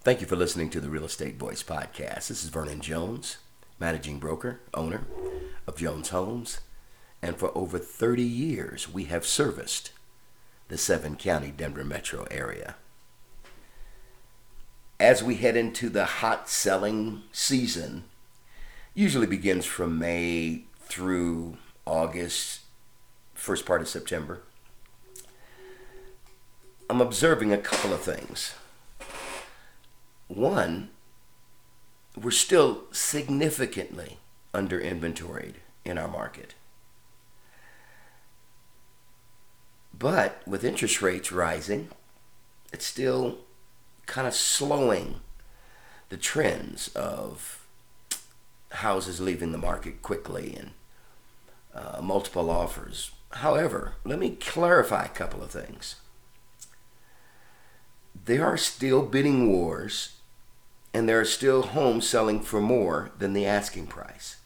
Thank you for listening to the Real Estate Voice podcast. This is Vernon Jones, managing broker, owner of Jones Homes, and for over 30 years we have serviced the seven county Denver metro area. As we head into the hot selling season, usually begins from May through August, first part of September. I'm observing a couple of things. One, we're still significantly under inventoried in our market. But with interest rates rising, it's still kind of slowing the trends of houses leaving the market quickly and uh, multiple offers. However, let me clarify a couple of things. There are still bidding wars and there are still homes selling for more than the asking price.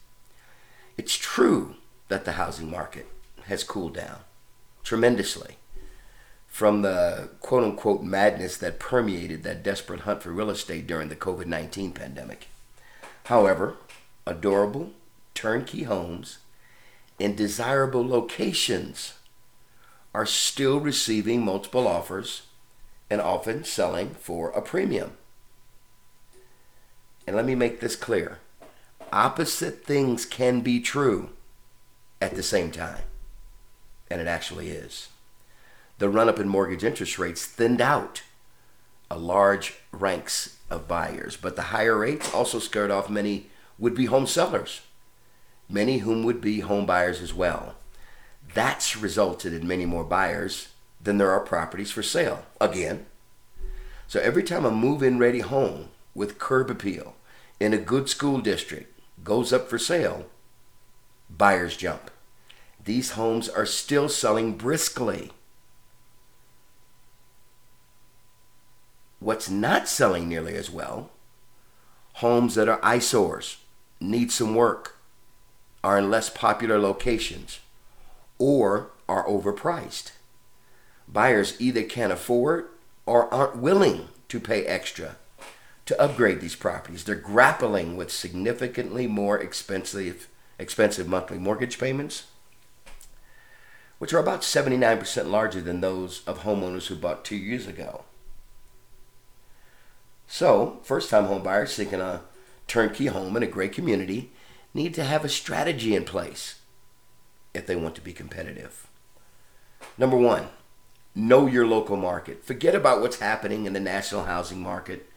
It's true that the housing market has cooled down tremendously from the quote unquote madness that permeated that desperate hunt for real estate during the COVID 19 pandemic. However, adorable, turnkey homes in desirable locations are still receiving multiple offers and often selling for a premium. And let me make this clear opposite things can be true at the same time. And it actually is. The run up in mortgage interest rates thinned out a large ranks of buyers, but the higher rates also scared off many would be home sellers, many whom would be home buyers as well. That's resulted in many more buyers than there are properties for sale. Again, so every time a move in ready home with curb appeal in a good school district goes up for sale, buyers jump. These homes are still selling briskly. What's not selling nearly as well? Homes that are eyesores, need some work, are in less popular locations, or are overpriced. Buyers either can't afford or aren't willing to pay extra to upgrade these properties. They're grappling with significantly more expensive expensive monthly mortgage payments, which are about 79% larger than those of homeowners who bought 2 years ago. So, first-time homebuyers seeking a turnkey home in a great community need to have a strategy in place if they want to be competitive. Number 1, know your local market. Forget about what's happening in the national housing market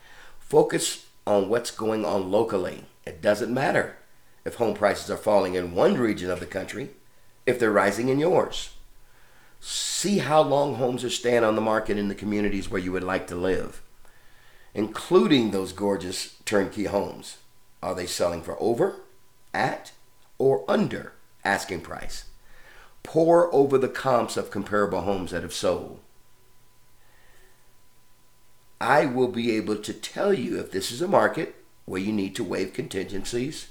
Focus on what's going on locally. It doesn't matter if home prices are falling in one region of the country, if they're rising in yours. See how long homes are staying on the market in the communities where you would like to live, including those gorgeous turnkey homes. Are they selling for over, at, or under asking price? Pore over the comps of comparable homes that have sold. I will be able to tell you if this is a market where you need to waive contingencies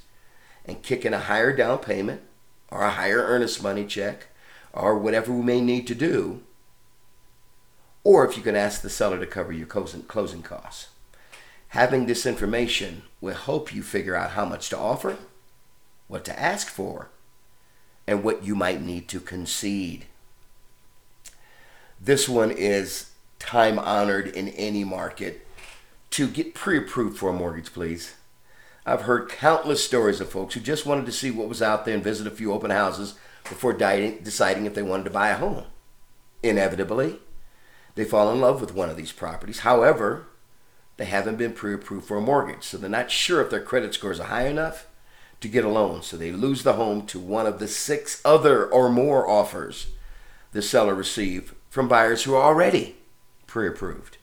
and kick in a higher down payment or a higher earnest money check or whatever we may need to do, or if you can ask the seller to cover your closing costs. Having this information will help you figure out how much to offer, what to ask for, and what you might need to concede. This one is time honored in any market to get pre approved for a mortgage, please. I've heard countless stories of folks who just wanted to see what was out there and visit a few open houses before deciding if they wanted to buy a home. Inevitably, they fall in love with one of these properties. However, they haven't been pre approved for a mortgage, so they're not sure if their credit scores are high enough to get a loan. So they lose the home to one of the six other or more offers the seller received from buyers who are already pre approved.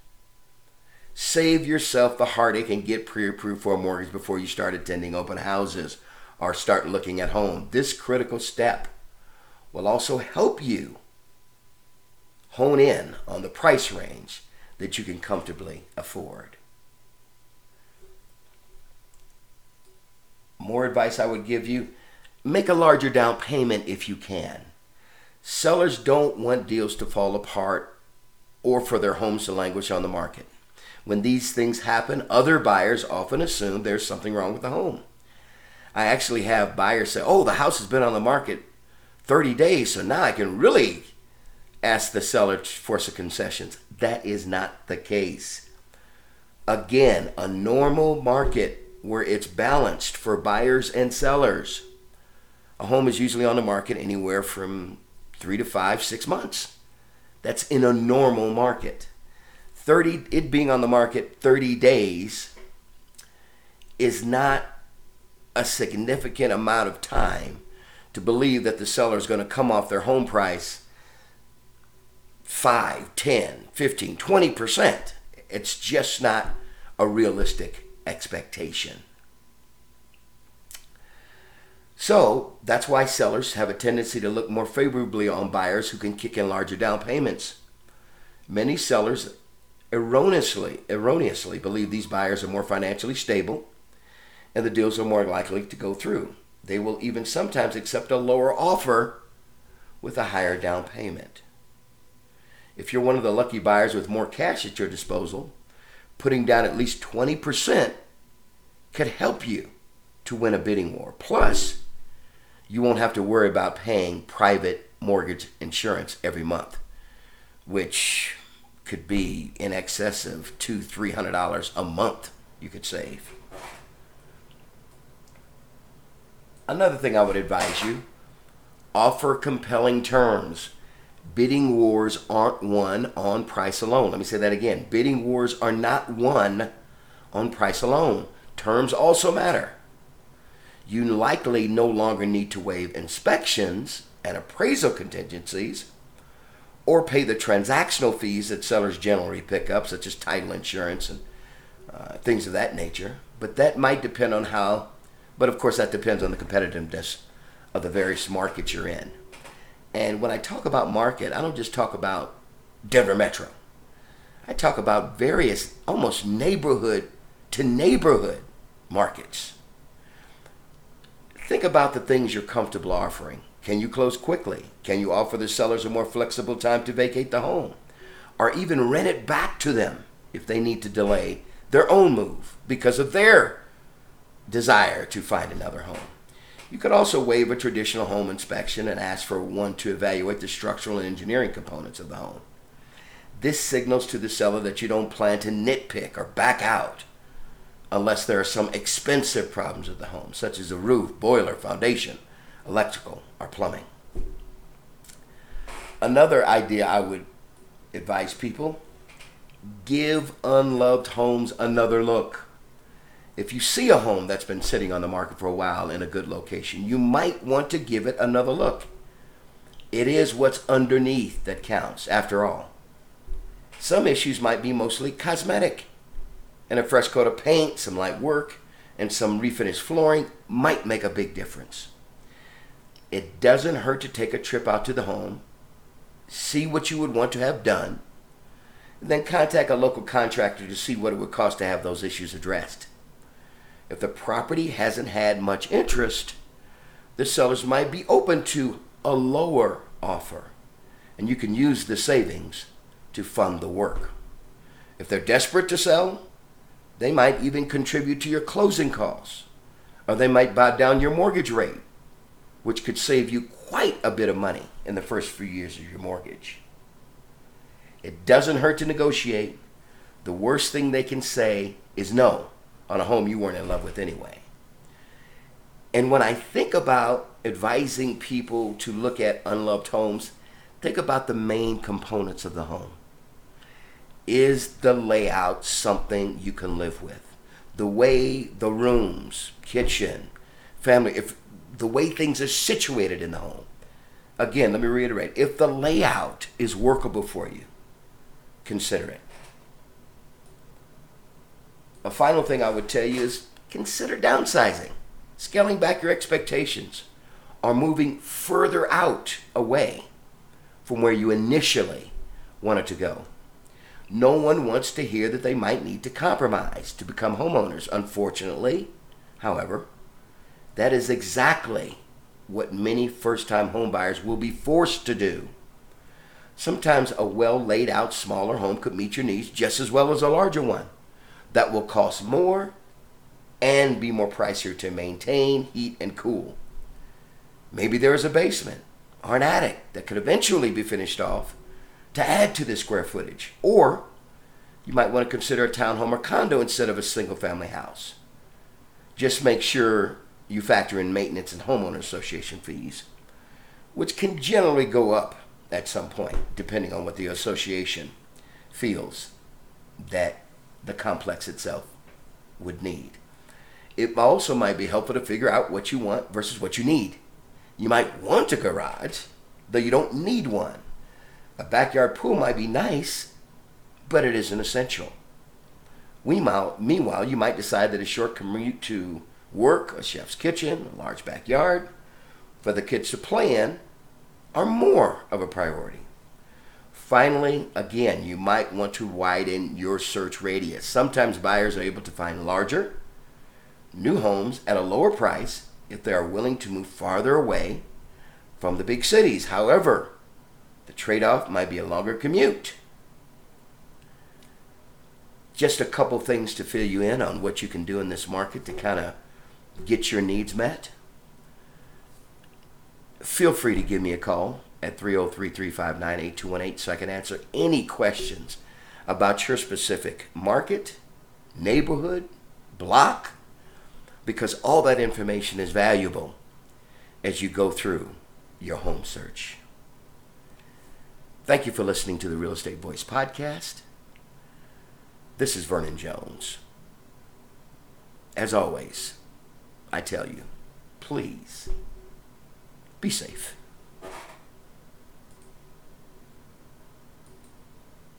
Save yourself the heartache and get pre approved for a mortgage before you start attending open houses or start looking at home. This critical step will also help you hone in on the price range that you can comfortably afford. More advice I would give you make a larger down payment if you can. Sellers don't want deals to fall apart or for their homes to languish on the market. When these things happen, other buyers often assume there's something wrong with the home. I actually have buyers say, "Oh, the house has been on the market 30 days, so now I can really ask the seller for some concessions." That is not the case. Again, a normal market where it's balanced for buyers and sellers. A home is usually on the market anywhere from three to five, six months. That's in a normal market. 30 it being on the market 30 days is not a significant amount of time to believe that the seller is going to come off their home price 5 10 15 20% it's just not a realistic expectation so that's why sellers have a tendency to look more favorably on buyers who can kick in larger down payments many sellers erroneously erroneously believe these buyers are more financially stable and the deals are more likely to go through. They will even sometimes accept a lower offer with a higher down payment. If you're one of the lucky buyers with more cash at your disposal, putting down at least 20% could help you to win a bidding war. Plus, you won't have to worry about paying private mortgage insurance every month, which could be in excess of two, three hundred dollars a month you could save. Another thing I would advise you offer compelling terms. Bidding wars aren't won on price alone. Let me say that again. Bidding wars are not won on price alone. Terms also matter. You likely no longer need to waive inspections and appraisal contingencies or pay the transactional fees that sellers generally pick up, such as title insurance and uh, things of that nature. But that might depend on how, but of course, that depends on the competitiveness of the various markets you're in. And when I talk about market, I don't just talk about Denver Metro. I talk about various, almost neighborhood to neighborhood markets. Think about the things you're comfortable offering. Can you close quickly? Can you offer the sellers a more flexible time to vacate the home? Or even rent it back to them if they need to delay their own move because of their desire to find another home. You could also waive a traditional home inspection and ask for one to evaluate the structural and engineering components of the home. This signals to the seller that you don't plan to nitpick or back out unless there are some expensive problems with the home, such as a roof, boiler, foundation, electrical, or plumbing. Another idea I would advise people give unloved homes another look. If you see a home that's been sitting on the market for a while in a good location, you might want to give it another look. It is what's underneath that counts, after all. Some issues might be mostly cosmetic, and a fresh coat of paint, some light work, and some refinished flooring might make a big difference. It doesn't hurt to take a trip out to the home, see what you would want to have done, and then contact a local contractor to see what it would cost to have those issues addressed. If the property hasn't had much interest, the sellers might be open to a lower offer, and you can use the savings to fund the work. If they're desperate to sell, they might even contribute to your closing costs, or they might buy down your mortgage rate which could save you quite a bit of money in the first few years of your mortgage. It doesn't hurt to negotiate. The worst thing they can say is no on a home you weren't in love with anyway. And when I think about advising people to look at unloved homes, think about the main components of the home. Is the layout something you can live with? The way the rooms, kitchen, family, if the way things are situated in the home. Again, let me reiterate if the layout is workable for you, consider it. A final thing I would tell you is consider downsizing, scaling back your expectations, or moving further out away from where you initially wanted to go. No one wants to hear that they might need to compromise to become homeowners. Unfortunately, however, that is exactly what many first time homebuyers will be forced to do. Sometimes a well laid out smaller home could meet your needs just as well as a larger one that will cost more and be more pricier to maintain, heat, and cool. Maybe there is a basement or an attic that could eventually be finished off to add to the square footage. Or you might want to consider a townhome or condo instead of a single family house. Just make sure you factor in maintenance and homeowner association fees, which can generally go up at some point, depending on what the association feels that the complex itself would need. It also might be helpful to figure out what you want versus what you need. You might want a garage, though you don't need one. A backyard pool might be nice, but it isn't essential. Meanwhile, you might decide that a short commute to work, a chef's kitchen, a large backyard for the kids to play in are more of a priority. Finally, again, you might want to widen your search radius. Sometimes buyers are able to find larger, new homes at a lower price if they are willing to move farther away from the big cities. However, the trade off might be a longer commute. Just a couple things to fill you in on what you can do in this market to kind of get your needs met. Feel free to give me a call at 303 359 8218 so I can answer any questions about your specific market, neighborhood, block, because all that information is valuable as you go through your home search. Thank you for listening to the Real Estate Voice podcast. This is Vernon Jones. As always, I tell you, please be safe.